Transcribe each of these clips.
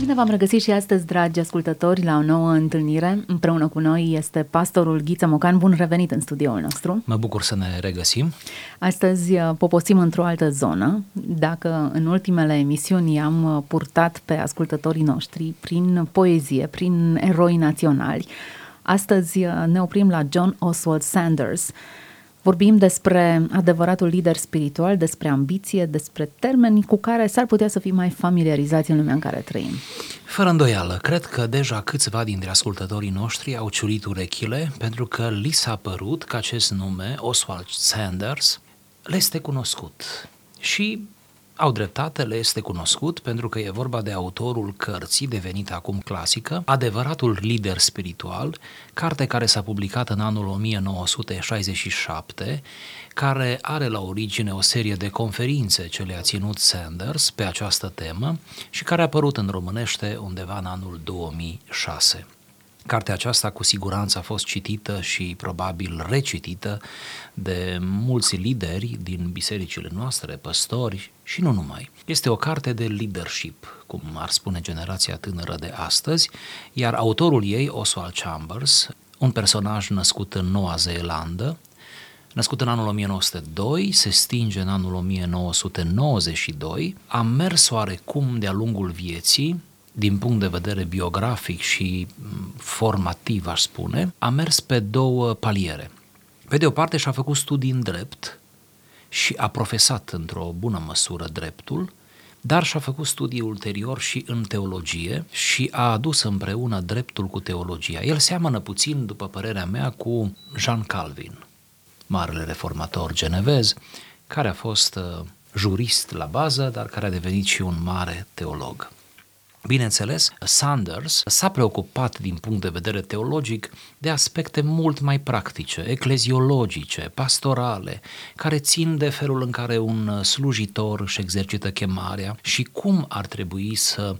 Bine v-am regăsit și astăzi, dragi ascultători, la o nouă întâlnire. Împreună cu noi este pastorul Ghiță Mocan. Bun revenit în studioul nostru. Mă bucur să ne regăsim. Astăzi uh, poposim într-o altă zonă. Dacă în ultimele emisiuni am uh, purtat pe ascultătorii noștri prin poezie, prin eroi naționali, astăzi uh, ne oprim la John Oswald Sanders, Vorbim despre adevăratul lider spiritual, despre ambiție, despre termeni cu care s-ar putea să fim mai familiarizați în lumea în care trăim. Fără îndoială, cred că deja câțiva dintre ascultătorii noștri au ciulit urechile pentru că li s-a părut că acest nume, Oswald Sanders, le este cunoscut. Și au dreptate, le este cunoscut pentru că e vorba de autorul cărții devenit acum clasică, Adevăratul lider spiritual, carte care s-a publicat în anul 1967, care are la origine o serie de conferințe ce le-a ținut Sanders pe această temă și care a apărut în românește undeva în anul 2006. Cartea aceasta cu siguranță a fost citită și probabil recitită de mulți lideri din bisericile noastre, păstori și nu numai. Este o carte de leadership, cum ar spune generația tânără de astăzi, iar autorul ei, Oswald Chambers, un personaj născut în Noua Zeelandă, născut în anul 1902, se stinge în anul 1992, a mers oarecum de-a lungul vieții din punct de vedere biografic și mm, formativ, aș spune, a mers pe două paliere. Pe de o parte și-a făcut studii în drept și a profesat într-o bună măsură dreptul, dar și-a făcut studii ulterior și în teologie și a adus împreună dreptul cu teologia. El seamănă puțin, după părerea mea, cu Jean Calvin, marele reformator genevez, care a fost uh, jurist la bază, dar care a devenit și un mare teolog. Bineînțeles, Sanders s-a preocupat din punct de vedere teologic de aspecte mult mai practice, ecleziologice, pastorale, care țin de felul în care un slujitor își exercită chemarea și cum ar trebui să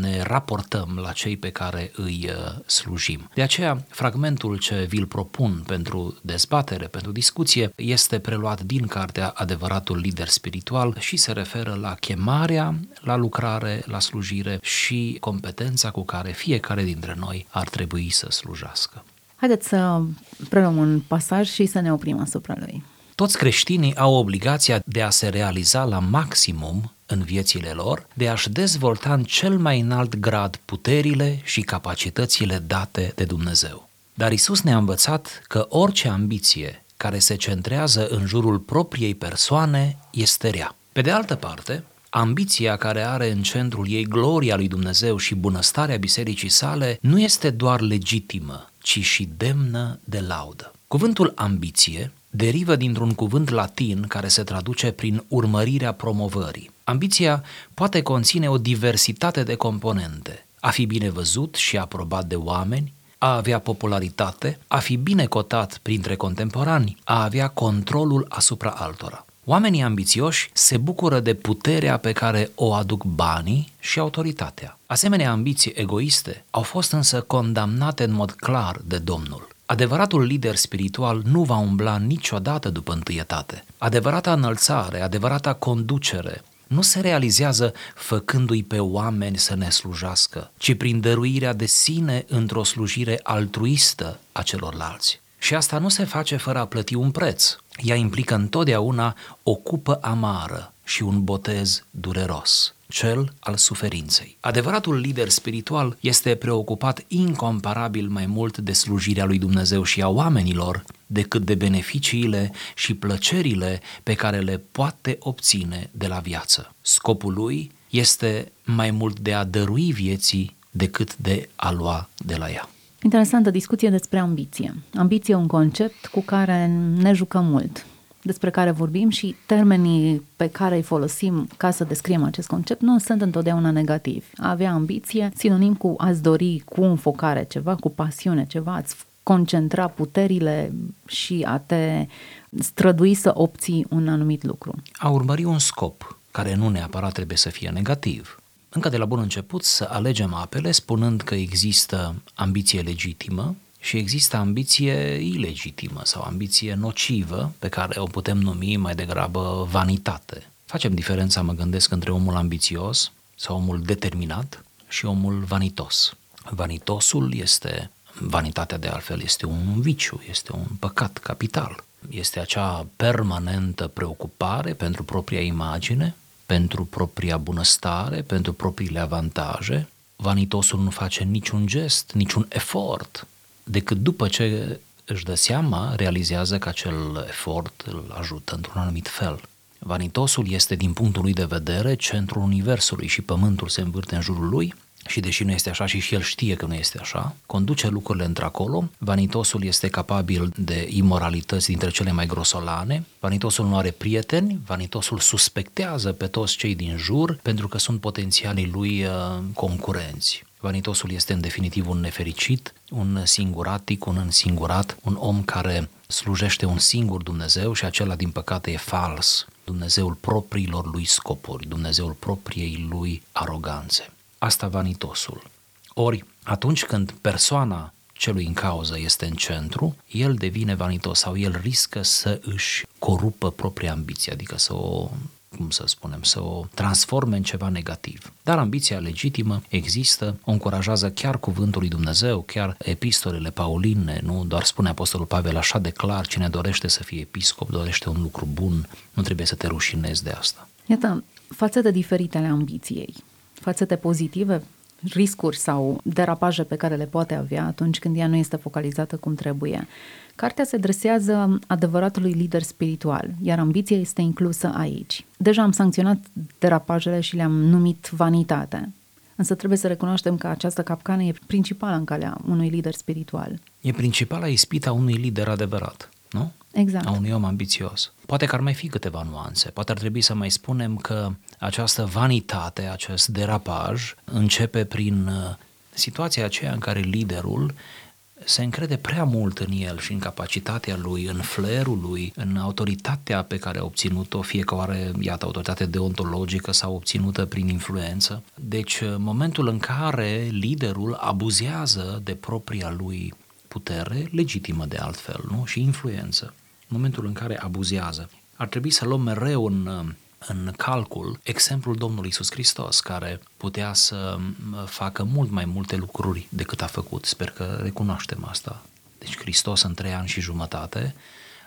ne raportăm la cei pe care îi uh, slujim. De aceea, fragmentul ce vi-l propun pentru dezbatere, pentru discuție, este preluat din cartea Adevăratul lider spiritual și se referă la chemarea, la lucrare, la slujire și competența cu care fiecare dintre noi ar trebui să slujească. Haideți să preluăm un pasaj și să ne oprim asupra lui. Toți creștinii au obligația de a se realiza la maximum în viețile lor, de a-și dezvolta în cel mai înalt grad puterile și capacitățile date de Dumnezeu. Dar Isus ne-a învățat că orice ambiție care se centrează în jurul propriei persoane este rea. Pe de altă parte, ambiția care are în centrul ei gloria lui Dumnezeu și bunăstarea bisericii sale nu este doar legitimă, ci și demnă de laudă. Cuvântul ambiție derivă dintr-un cuvânt latin care se traduce prin urmărirea promovării. Ambiția poate conține o diversitate de componente, a fi bine văzut și aprobat de oameni, a avea popularitate, a fi bine cotat printre contemporani, a avea controlul asupra altora. Oamenii ambițioși se bucură de puterea pe care o aduc banii și autoritatea. Asemenea ambiții egoiste au fost însă condamnate în mod clar de Domnul. Adevăratul lider spiritual nu va umbla niciodată după întâietate. Adevărata înălțare, adevărata conducere nu se realizează făcându-i pe oameni să ne slujească, ci prin dăruirea de sine într-o slujire altruistă a celorlalți. Și asta nu se face fără a plăti un preț. Ea implică întotdeauna o cupă amară și un botez dureros, cel al suferinței. Adevăratul lider spiritual este preocupat incomparabil mai mult de slujirea lui Dumnezeu și a oamenilor decât de beneficiile și plăcerile pe care le poate obține de la viață. Scopul lui este mai mult de a dărui vieții decât de a lua de la ea. Interesantă discuție despre ambiție. Ambiție e un concept cu care ne jucăm mult, despre care vorbim și termenii pe care îi folosim ca să descriem acest concept nu sunt întotdeauna negativi. A avea ambiție, sinonim cu a-ți dori cu înfocare ceva, cu pasiune ceva, a-ți concentra puterile și a te strădui să obții un anumit lucru. A urmări un scop care nu neapărat trebuie să fie negativ încă de la bun început să alegem apele spunând că există ambiție legitimă și există ambiție ilegitimă sau ambiție nocivă pe care o putem numi mai degrabă vanitate. Facem diferența, mă gândesc, între omul ambițios sau omul determinat și omul vanitos. Vanitosul este, vanitatea de altfel este un viciu, este un păcat capital. Este acea permanentă preocupare pentru propria imagine, pentru propria bunăstare, pentru propriile avantaje. Vanitosul nu face niciun gest, niciun efort, decât după ce își dă seama, realizează că acel efort îl ajută într-un anumit fel. Vanitosul este, din punctul lui de vedere, centrul universului și pământul se învârte în jurul lui și deși nu este așa și și el știe că nu este așa, conduce lucrurile într-acolo, vanitosul este capabil de imoralități dintre cele mai grosolane, vanitosul nu are prieteni, vanitosul suspectează pe toți cei din jur pentru că sunt potențialii lui uh, concurenți. Vanitosul este în definitiv un nefericit, un singuratic, un însingurat, un om care slujește un singur Dumnezeu și acela din păcate e fals. Dumnezeul propriilor lui scopuri, Dumnezeul propriei lui aroganțe. Asta vanitosul. Ori, atunci când persoana celui în cauză este în centru, el devine vanitos sau el riscă să își corupă propria ambiție, adică să o cum să spunem, să o transforme în ceva negativ. Dar ambiția legitimă există, o încurajează chiar cuvântul lui Dumnezeu, chiar epistolele pauline, nu doar spune Apostolul Pavel așa de clar, cine dorește să fie episcop, dorește un lucru bun, nu trebuie să te rușinezi de asta. Iată, fațete diferite ale ambiției, fațete pozitive, riscuri sau derapaje pe care le poate avea atunci când ea nu este focalizată cum trebuie. Cartea se adresează adevăratului lider spiritual, iar ambiția este inclusă aici. Deja am sancționat derapajele și le-am numit vanitate. Însă trebuie să recunoaștem că această capcană e principală în calea unui lider spiritual. E principala ispita unui lider adevărat, nu? Exact. A unui om ambițios. Poate că ar mai fi câteva nuanțe. Poate ar trebui să mai spunem că această vanitate, acest derapaj, începe prin uh, situația aceea în care liderul se încrede prea mult în el și în capacitatea lui, în flerul lui, în autoritatea pe care a obținut-o, fie că are, iată, autoritate deontologică sau obținută prin influență. Deci, momentul în care liderul abuzează de propria lui putere, legitimă de altfel, nu? Și influență. Momentul în care abuzează. Ar trebui să luăm mereu în în calcul exemplul Domnului Isus Hristos, care putea să facă mult mai multe lucruri decât a făcut. Sper că recunoaștem asta. Deci Hristos în trei ani și jumătate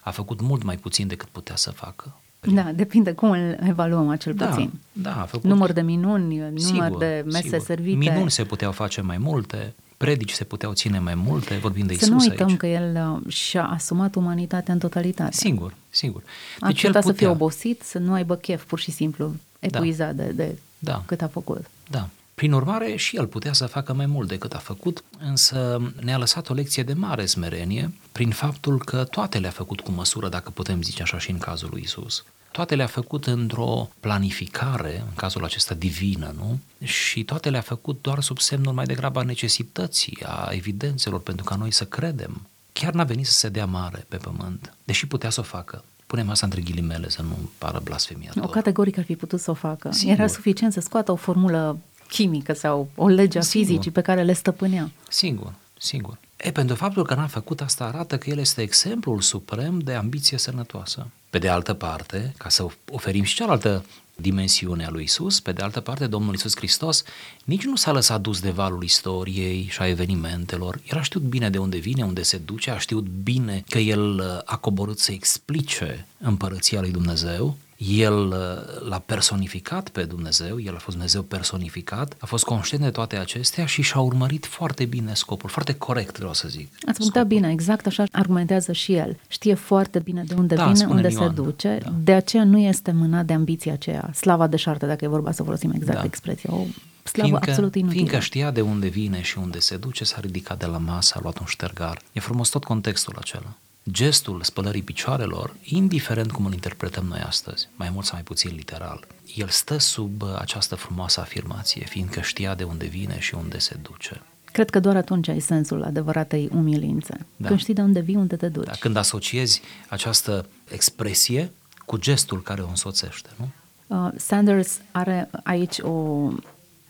a făcut mult mai puțin decât putea să facă. Da, depinde cum îl evaluăm acel da, puțin. Da, a făcut... Număr de minuni, număr sigur, de mese sigur. servite. Minuni se puteau face mai multe, predici se puteau ține mai multe, vorbim de Isus Să nu uităm aici. că El uh, și-a asumat umanitatea în totalitate. Singur, singur. Deci a el putea să fie obosit, să nu aibă chef, pur și simplu, epuizat da. de, de da. cât a făcut. Da. Prin urmare, și el putea să facă mai mult decât a făcut, însă ne-a lăsat o lecție de mare smerenie prin faptul că toate le-a făcut cu măsură, dacă putem zice așa și în cazul lui Isus. Toate le-a făcut într-o planificare, în cazul acesta divină, nu? Și toate le-a făcut doar sub semnul mai degrabă a necesității, a evidențelor, pentru ca noi să credem. Chiar n-a venit să se dea mare pe pământ, deși putea să o facă. Punem asta între ghilimele să nu pară blasfemiator. O categoric ar fi putut să o facă. Sigur. Era suficient să scoată o formulă chimică sau o lege a fizicii pe care le stăpânea. Sigur, sigur. E, pentru faptul că n-a făcut asta arată că el este exemplul suprem de ambiție sănătoasă. Pe de altă parte, ca să oferim și cealaltă dimensiune a lui Isus, pe de altă parte, Domnul Isus Hristos nici nu s-a lăsat dus de valul istoriei și a evenimentelor. El a știut bine de unde vine, unde se duce, a știut bine că el a coborât să explice împărăția lui Dumnezeu el uh, l-a personificat pe Dumnezeu, el a fost Dumnezeu personificat, a fost conștient de toate acestea și și-a urmărit foarte bine scopul, foarte corect vreau să zic. Ați punctat bine, exact așa argumentează și el. Știe foarte bine de unde da, vine, unde Ioan, se duce, da. de aceea nu este mânat de ambiția aceea, slava de șarte, dacă e vorba să folosim exact da. expresia, o slavă fiindcă, absolut inutilă. Fiindcă știa de unde vine și unde se duce, s-a ridicat de la masă, a luat un ștergar. E frumos tot contextul acela gestul spălării picioarelor, indiferent cum îl interpretăm noi astăzi, mai mult sau mai puțin literal, el stă sub această frumoasă afirmație, fiindcă știa de unde vine și unde se duce. Cred că doar atunci ai sensul adevăratei umilințe. Da. Când știi de unde vii, unde te duci. Da, când asociezi această expresie cu gestul care o însoțește, nu? Uh, Sanders are aici o,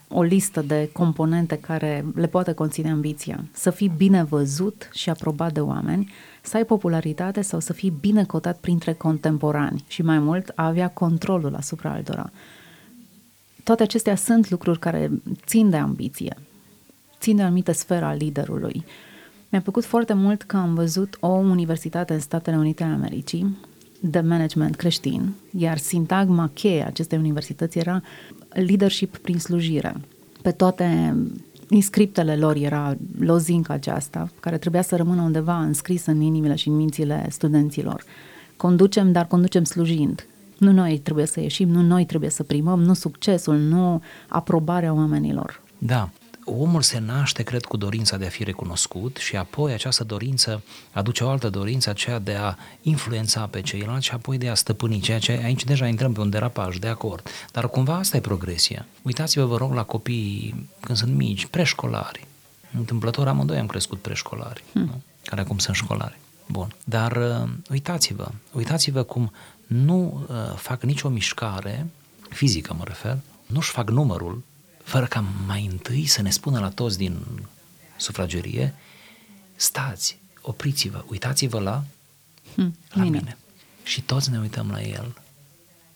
o listă de componente care le poate conține ambiția. Să fii bine văzut și aprobat de oameni, să ai popularitate sau să fii bine cotat printre contemporani și mai mult a avea controlul asupra altora. toate acestea sunt lucruri care țin de ambiție, țin de anumită sferă a liderului. Mi-a plăcut foarte mult că am văzut o universitate în Statele Unite ale Americii de management creștin, iar sintagma cheie acestei universități era leadership prin slujire. Pe toate inscriptele lor era lozinca aceasta, care trebuia să rămână undeva înscrisă în inimile și în mințile studenților. Conducem, dar conducem slujind. Nu noi trebuie să ieșim, nu noi trebuie să primăm, nu succesul, nu aprobarea oamenilor. Da, omul se naște, cred, cu dorința de a fi recunoscut și apoi această dorință aduce o altă dorință, aceea de a influența pe ceilalți și apoi de a stăpâni, ceea ce aici deja intrăm pe un derapaj, de acord. Dar cumva asta e progresia. Uitați-vă, vă rog, la copii când sunt mici, preșcolari. Întâmplător amândoi am crescut preșcolari, hmm. nu? care acum sunt școlari. Bun. Dar uh, uitați-vă, uitați-vă cum nu uh, fac nicio mișcare, fizică mă refer, nu-și fac numărul fără ca mai întâi să ne spună la toți din sufragerie, stați, opriți-vă, uitați-vă la, hmm, la mine. mine. Și toți ne uităm la el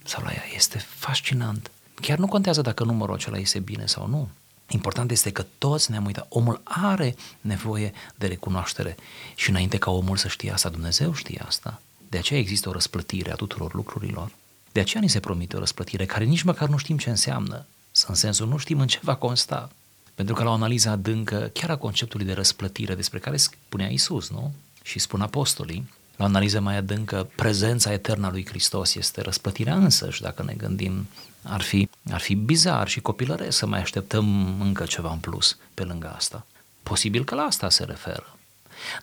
sau la ea. Este fascinant. Chiar nu contează dacă numărul acela este bine sau nu. Important este că toți ne-am uitat. Omul are nevoie de recunoaștere. Și înainte ca omul să știe asta, Dumnezeu știe asta. De aceea există o răsplătire a tuturor lucrurilor. De aceea ni se promite o răsplătire care nici măcar nu știm ce înseamnă. În sensul nu știm în ce va consta. Pentru că la o analiză adâncă, chiar a conceptului de răsplătire despre care spunea Isus, nu? Și spun apostolii, la o analiză mai adâncă, prezența eternă a lui Hristos este răsplătirea însăși, dacă ne gândim, ar fi, ar fi bizar și copilăresc să mai așteptăm încă ceva în plus pe lângă asta. Posibil că la asta se referă.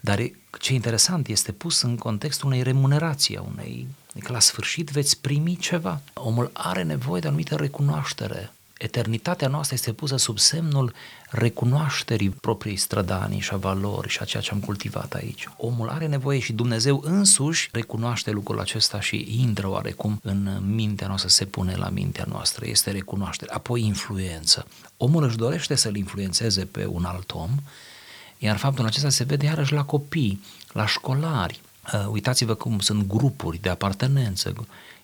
Dar ce interesant este pus în contextul unei remunerații, a unei, adică la sfârșit veți primi ceva. Omul are nevoie de anumită recunoaștere eternitatea noastră este pusă sub semnul recunoașterii propriei strădanii și a valori și a ceea ce am cultivat aici. Omul are nevoie și Dumnezeu însuși recunoaște lucrul acesta și intră oarecum în mintea noastră, se pune la mintea noastră, este recunoaștere. Apoi influență. Omul își dorește să-l influențeze pe un alt om, iar faptul acesta se vede iarăși la copii, la școlari. Uh, uitați-vă cum sunt grupuri de apartenență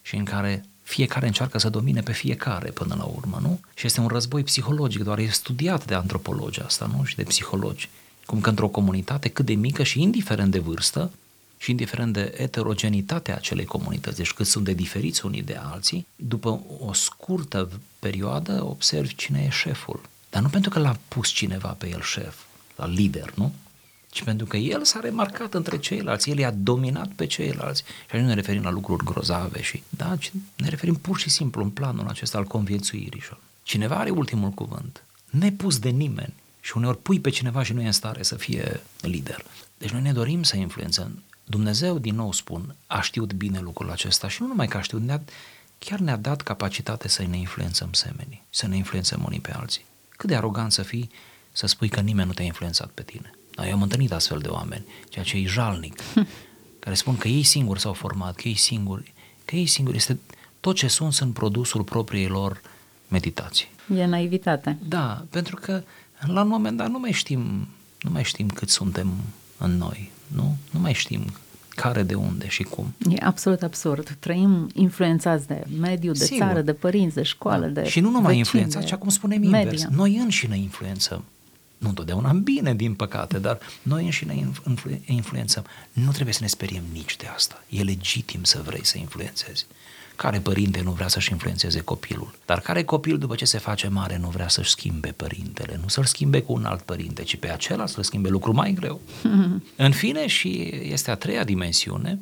și în care fiecare încearcă să domine pe fiecare până la urmă, nu? Și este un război psihologic, doar e studiat de antropologi asta, nu? Și de psihologi. Cum că într-o comunitate cât de mică și indiferent de vârstă, și indiferent de eterogenitatea acelei comunități, deci cât sunt de diferiți unii de alții, după o scurtă perioadă observi cine e șeful. Dar nu pentru că l-a pus cineva pe el șef, la lider, nu? Ci pentru că el s-a remarcat între ceilalți, el i-a dominat pe ceilalți. Și nu ne referim la lucruri grozave, și, da, ci ne referim pur și simplu în planul acesta al conviețuirii. Cineva are ultimul cuvânt, nepus de nimeni. Și uneori pui pe cineva și nu e în stare să fie lider. Deci noi ne dorim să influențăm. Dumnezeu, din nou spun, a știut bine lucrul acesta și nu numai că a știut, ne-a, chiar ne-a dat capacitate să ne influențăm semenii, să ne influențăm unii pe alții. Cât de arogant să fii să spui că nimeni nu te-a influențat pe tine. Da, eu am întâlnit astfel de oameni, ceea ce e jalnic, care spun că ei singuri s-au format, că ei singuri, că ei singuri este tot ce sunt, sunt produsul propriei lor meditații. E naivitate. Da, pentru că la un moment dat nu mai știm, nu mai știm cât suntem în noi, nu? Nu mai știm care, de unde și cum. E absolut absurd. Trăim influențați de mediu, de Sigur. țară, de părinți, de școală, da. de Și nu numai influențați, ci acum spunem media. invers. Noi înșine influențăm nu întotdeauna bine, din păcate, dar noi înșine influ- influențăm. Nu trebuie să ne speriem nici de asta. E legitim să vrei să influențezi. Care părinte nu vrea să-și influențeze copilul? Dar care copil, după ce se face mare, nu vrea să-și schimbe părintele? Nu să-l schimbe cu un alt părinte, ci pe acela să-l schimbe lucru mai greu. În fine, și este a treia dimensiune,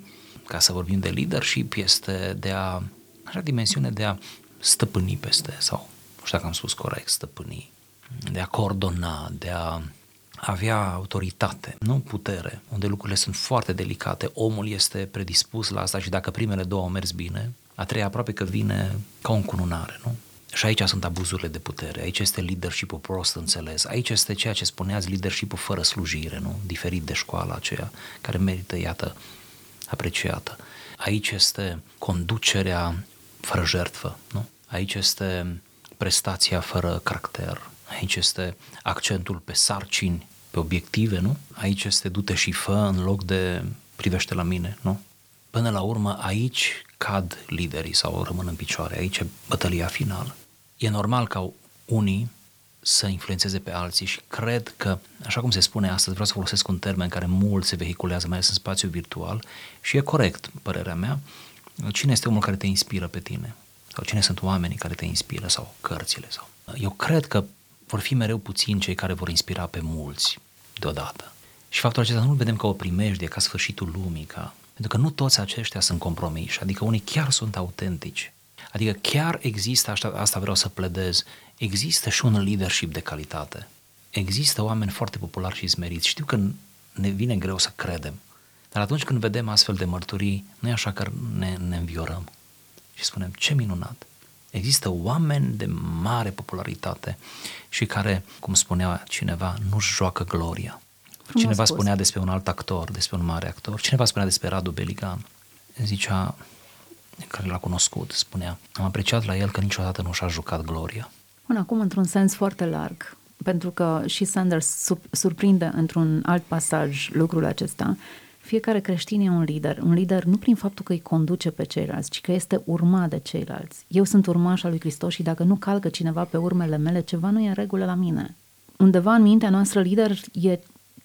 ca să vorbim de leadership, este de a, așa dimensiune de a stăpâni peste, sau nu știu dacă am spus corect, stăpâni, de a coordona, de a avea autoritate, nu putere, unde lucrurile sunt foarte delicate, omul este predispus la asta și dacă primele două au mers bine, a treia aproape că vine ca o încununare, nu? Și aici sunt abuzurile de putere, aici este leadership-ul prost înțeles, aici este ceea ce spuneați leadership-ul fără slujire, nu? Diferit de școala aceea, care merită, iată, apreciată. Aici este conducerea fără jertfă, nu? Aici este prestația fără caracter, Aici este accentul pe sarcini, pe obiective, nu? Aici este du-te și fă în loc de privește la mine, nu? Până la urmă, aici cad liderii sau rămân în picioare, aici e bătălia finală. E normal ca unii să influențeze pe alții și cred că, așa cum se spune astăzi, vreau să folosesc un termen care mult se vehiculează, mai ales în spațiu virtual și e corect, părerea mea, cine este omul care te inspiră pe tine? Sau cine sunt oamenii care te inspiră sau cărțile? Sau... Eu cred că vor fi mereu puțini cei care vor inspira pe mulți deodată. Și faptul acesta nu-l vedem ca o primejdie, ca sfârșitul lumii, ca... pentru că nu toți aceștia sunt compromiși, adică unii chiar sunt autentici. Adică chiar există, asta, asta vreau să pledez, există și un leadership de calitate. Există oameni foarte populari și smeriți. Știu că ne vine greu să credem, dar atunci când vedem astfel de mărturii, nu e așa că ne, ne înviorăm și spunem, ce minunat! Există oameni de mare popularitate și care, cum spunea cineva, nu-și joacă gloria. Frumos cineva spus. spunea despre un alt actor, despre un mare actor, cineva spunea despre Radu Beligan. Zicea, care l-a cunoscut, spunea, am apreciat la el că niciodată nu și-a jucat gloria. Bun, acum într-un sens foarte larg, pentru că și Sanders surprinde într-un alt pasaj lucrul acesta, fiecare creștin e un lider. Un lider nu prin faptul că îi conduce pe ceilalți, ci că este urmat de ceilalți. Eu sunt urmaș al lui Hristos și dacă nu calcă cineva pe urmele mele, ceva nu e în regulă la mine. Undeva în mintea noastră, lider e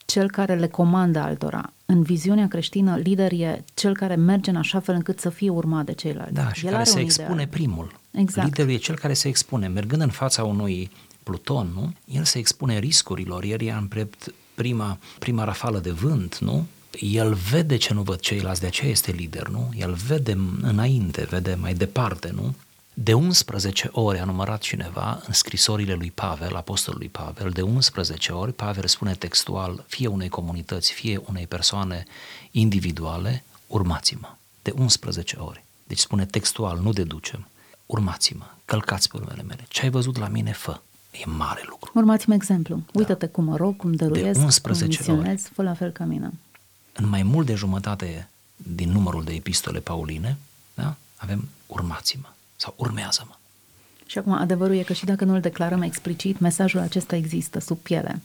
cel care le comandă altora. În viziunea creștină, lider e cel care merge în așa fel încât să fie urmat de ceilalți. Da, și El care se expune ideal. primul. Exact. Liderul e cel care se expune. Mergând în fața unui pluton, nu? El se expune riscurilor. Ieri i-a împrept prima, prima rafală de vânt, nu? El vede ce nu văd ceilalți, de aceea este lider, nu? El vede înainte, vede mai departe, nu? De 11 ori a numărat cineva în scrisorile lui Pavel, apostolului Pavel, de 11 ori Pavel spune textual fie unei comunități, fie unei persoane individuale, urmați-mă. De 11 ori. Deci spune textual, nu deducem. Urmați-mă, călcați pe urmele mele. Ce ai văzut la mine, fă. E mare lucru. Urmați-mi exemplu. Da. Uită-te cum mă rog, cum dăruiesc, de 11 cum misionez, fă la fel ca mine. În mai mult de jumătate din numărul de epistole pauline, da? avem urmați-mă sau urmează-mă. Și acum adevărul e că și dacă nu îl declarăm explicit, mesajul acesta există sub piele.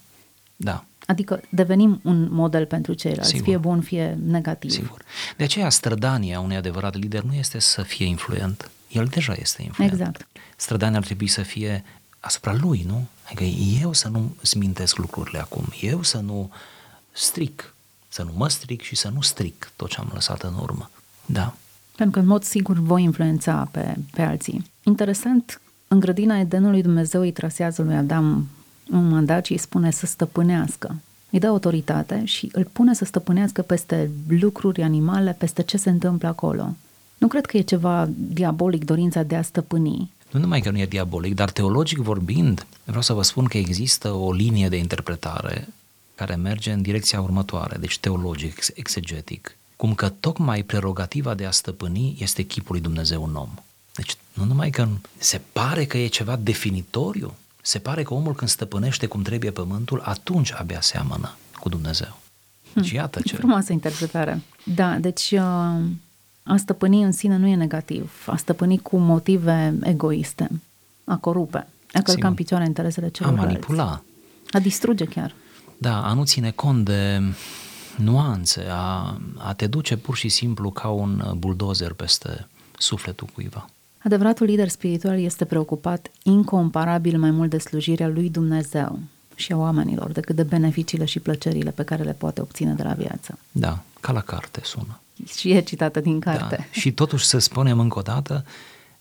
Da. Adică devenim un model pentru ceilalți, Sigur. fie bun, fie negativ. Sigur. De aceea strădania unui adevărat lider nu este să fie influent, el deja este influent. Exact. Strădania ar trebui să fie asupra lui, nu? Adică eu să nu smintesc lucrurile acum, eu să nu stric, să nu mă stric și să nu stric tot ce am lăsat în urmă. Da. Pentru că, în mod sigur, voi influența pe, pe alții. Interesant, în grădina Edenului Dumnezeu îi trasează lui Adam un mandat și îi spune să stăpânească. Îi dă autoritate și îl pune să stăpânească peste lucruri, animale, peste ce se întâmplă acolo. Nu cred că e ceva diabolic dorința de a stăpâni. Nu numai că nu e diabolic, dar teologic vorbind, vreau să vă spun că există o linie de interpretare care merge în direcția următoare, deci teologic, exegetic cum că tocmai prerogativa de a stăpâni este chipul lui Dumnezeu în om. Deci nu numai că se pare că e ceva definitoriu, se pare că omul când stăpânește cum trebuie pământul, atunci abia seamănă cu Dumnezeu. Deci hm, iată ce... Frumoasă interpretare. Da, deci uh, a stăpâni în sine nu e negativ. A stăpâni cu motive egoiste, a corupe, a călca în picioare interesele celorlalți. A manipula. A distruge chiar. Da, a nu ține cont de nuanțe, a, a te duce pur și simplu ca un buldozer peste sufletul cuiva. Adevăratul lider spiritual este preocupat incomparabil mai mult de slujirea lui Dumnezeu și a oamenilor decât de beneficiile și plăcerile pe care le poate obține de la viață. Da, ca la carte sună. Și e citată din carte. Da. Și totuși să spunem încă o dată,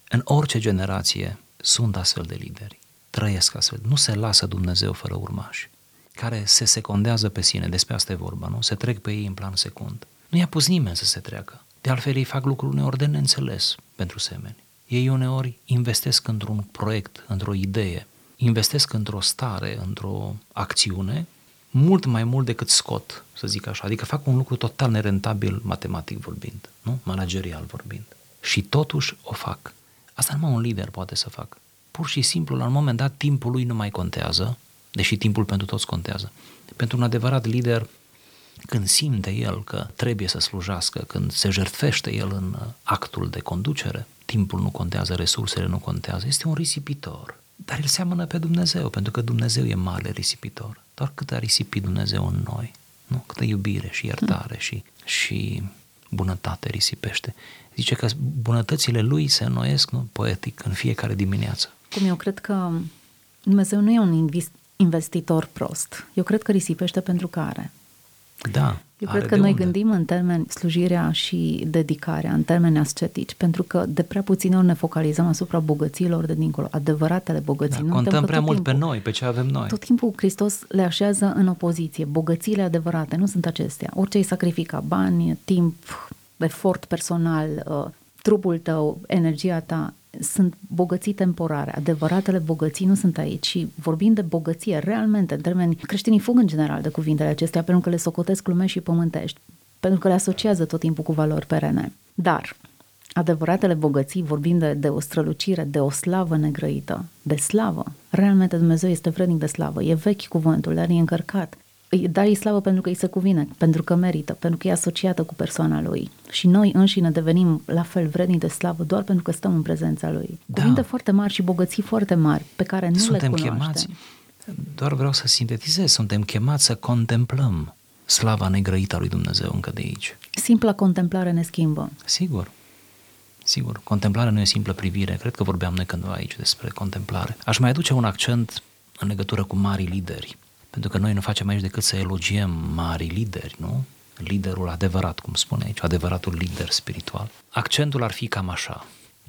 în orice generație sunt astfel de lideri, trăiesc astfel, nu se lasă Dumnezeu fără urmași care se secundează pe sine, despre asta e vorba, nu? Se trec pe ei în plan secund. Nu i-a pus nimeni să se treacă. De altfel, ei fac lucruri uneori de neînțeles pentru semeni. Ei uneori investesc într-un proiect, într-o idee, investesc într-o stare, într-o acțiune, mult mai mult decât scot, să zic așa. Adică fac un lucru total nerentabil matematic vorbind, nu? Managerial vorbind. Și totuși o fac. Asta numai un lider poate să facă. Pur și simplu, la un moment dat, timpul lui nu mai contează, deși timpul pentru toți contează. Pentru un adevărat lider, când simte el că trebuie să slujească, când se jertfește el în actul de conducere, timpul nu contează, resursele nu contează, este un risipitor. Dar el seamănă pe Dumnezeu, pentru că Dumnezeu e mare risipitor. Doar cât a risipit Dumnezeu în noi, nu? câtă iubire și iertare și, și bunătate risipește. Zice că bunătățile lui se înnoiesc nu, poetic în fiecare dimineață. Cum eu cred că Dumnezeu nu e un investitor prost. Eu cred că risipește pentru că are. Da. Eu cred că noi unde. gândim în termeni slujirea și dedicarea, în termeni ascetici, pentru că de prea puține ori ne focalizăm asupra bogăților de dincolo, adevăratele bogății. Da, nu contăm prea mult timpul, pe noi, pe ce avem noi. Tot timpul Hristos le așează în opoziție. Bogățiile adevărate nu sunt acestea. Orice îi sacrifica, bani, timp, efort personal, uh, trupul tău, energia ta, sunt bogății temporare. Adevăratele bogății nu sunt aici și vorbim de bogăție realmente, în termeni creștinii fug în general de cuvintele acestea pentru că le socotesc lume și pământești, pentru că le asociază tot timpul cu valori perene. Dar adevăratele bogății, vorbim de, de o strălucire, de o slavă negrăită, de slavă. Realmente Dumnezeu este vrednic de slavă. E vechi cuvântul, dar e încărcat îi dai slavă pentru că îi se cuvine, pentru că merită, pentru că e asociată cu persoana lui. Și noi înșine devenim la fel vredni de slavă doar pentru că stăm în prezența lui. Da. Cuvinte foarte mari și bogății foarte mari pe care nu suntem le cunoaștem. Chemați, doar vreau să sintetizez, suntem chemați să contemplăm slava negrăită a lui Dumnezeu încă de aici. Simpla contemplare ne schimbă. Sigur. Sigur, contemplarea nu e simplă privire. Cred că vorbeam noi cândva aici despre contemplare. Aș mai aduce un accent în legătură cu mari lideri. Pentru că noi nu facem aici decât să elogiem mari lideri, nu? Liderul adevărat, cum spune aici, adevăratul lider spiritual. Accentul ar fi cam așa.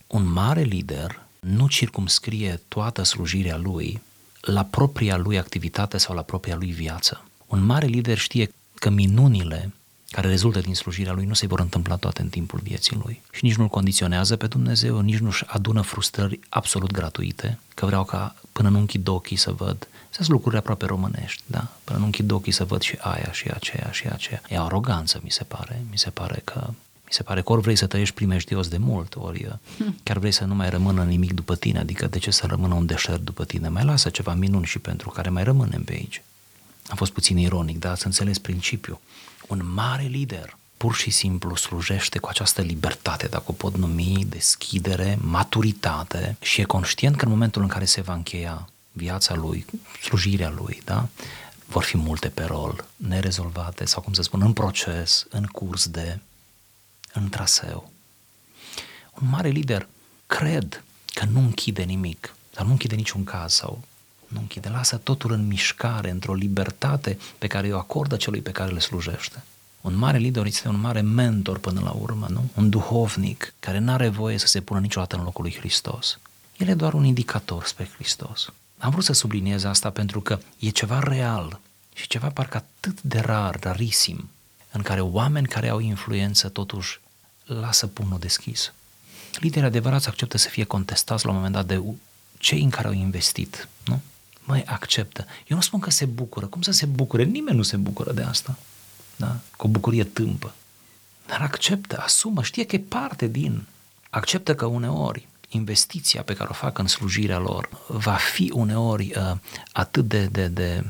Un mare lider nu circumscrie toată slujirea lui la propria lui activitate sau la propria lui viață. Un mare lider știe că minunile care rezultă din slujirea lui nu se vor întâmpla toate în timpul vieții lui. Și nici nu-l condiționează pe Dumnezeu, nici nu-și adună frustrări absolut gratuite, că vreau ca până nu închid ochii să văd. Sunt lucruri aproape românești, da? Până nu închid ochii să văd și aia, și aceea, și aceea. E aroganță, mi se pare. Mi se pare că mi se pare că ori vrei să trăiești primejdios de mult, ori hmm. chiar vrei să nu mai rămână nimic după tine, adică de ce să rămână un deșert după tine? Mai lasă ceva minuni și pentru care mai rămânem pe aici. Am fost puțin ironic, dar să înțeles principiul. Un mare lider pur și simplu slujește cu această libertate, dacă o pot numi, deschidere, maturitate și e conștient că în momentul în care se va încheia viața lui, slujirea lui, da? vor fi multe pe rol, nerezolvate sau, cum să spun, în proces, în curs de, în traseu. Un mare lider cred că nu închide nimic, dar nu închide niciun caz sau nu închide, lasă totul în mișcare, într-o libertate pe care o acordă celui pe care le slujește. Un mare lider este un mare mentor până la urmă, nu? Un duhovnic care nu are voie să se pună niciodată în locul lui Hristos. El e doar un indicator spre Hristos. Am vrut să subliniez asta pentru că e ceva real și ceva parcă atât de rar, rarisim, în care oameni care au influență totuși lasă pumnul deschis. Liderii adevărați acceptă să fie contestați la un moment dat de cei în care au investit, nu? Mai acceptă. Eu nu spun că se bucură. Cum să se bucure? Nimeni nu se bucură de asta. Da? Cu o bucurie tâmpă. Dar acceptă, asumă, știe că e parte din. Acceptă că uneori investiția pe care o fac în slujirea lor va fi uneori uh, atât de, de, de,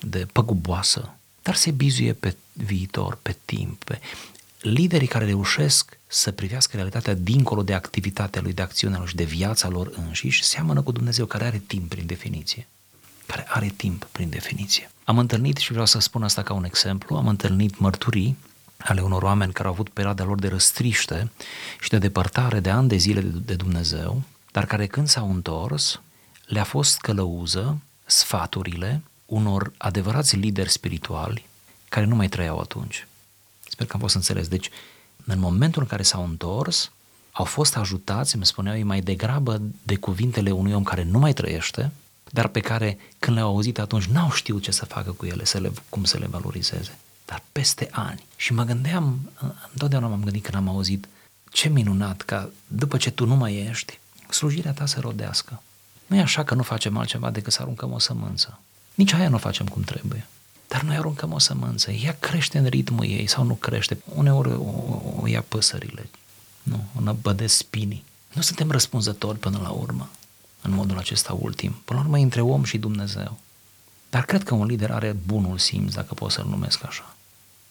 de păguboasă, dar se bizuie pe viitor, pe timp. Pe... Liderii care reușesc să privească realitatea dincolo de activitatea lui, de acțiunea lor și de viața lor înșiși, seamănă cu Dumnezeu care are timp prin definiție. Care are timp prin definiție. Am întâlnit, și vreau să spun asta ca un exemplu, am întâlnit mărturii ale unor oameni care au avut perioada lor de răstriște și de depărtare de ani de zile de Dumnezeu, dar care când s-au întors, le-a fost călăuză sfaturile unor adevărați lideri spirituali care nu mai trăiau atunci. Sper că am fost înțeles. Deci, în momentul în care s-au întors, au fost ajutați, îmi spuneau ei, mai degrabă de cuvintele unui om care nu mai trăiește, dar pe care când le-au auzit atunci n-au știut ce să facă cu ele, să le, cum să le valorizeze dar peste ani. Și mă gândeam, întotdeauna m-am gândit când am auzit, ce minunat ca după ce tu nu mai ești, slujirea ta să rodească. Nu e așa că nu facem altceva decât să aruncăm o sămânță. Nici aia nu facem cum trebuie. Dar noi aruncăm o sămânță, ea crește în ritmul ei sau nu crește. Uneori o, o, o ia păsările, nu, o năbădesc spinii. Nu suntem răspunzători până la urmă, în modul acesta ultim. Până la urmă între om și Dumnezeu. Dar cred că un lider are bunul simț, dacă pot să-l numesc așa.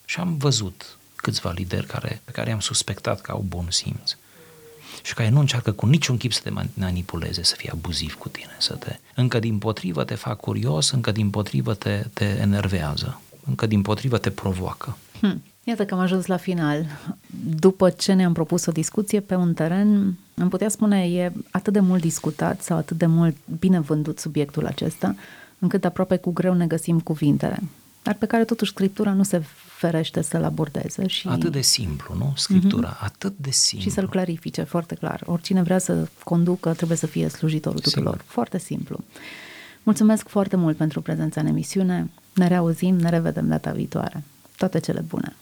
Și am văzut câțiva lideri care, pe care am suspectat că au bun simț și care nu încearcă cu niciun chip să te manipuleze, să fie abuziv cu tine, să te... Încă din potrivă te fac curios, încă din potrivă te, te enervează, încă din potrivă te provoacă. Hmm. Iată că am ajuns la final. După ce ne-am propus o discuție pe un teren Am putea spune, e atât de mult discutat sau atât de mult bine vândut subiectul acesta, încât aproape cu greu ne găsim cuvintele, dar pe care totuși Scriptura nu se ferește să-l abordeze. Și... Atât de simplu, nu? Scriptura, mm-hmm. atât de simplu. Și să-l clarifice foarte clar. Oricine vrea să conducă trebuie să fie slujitorul tuturor. Simplu. Foarte simplu. Mulțumesc foarte mult pentru prezența în emisiune. Ne reauzim, ne revedem data viitoare. Toate cele bune!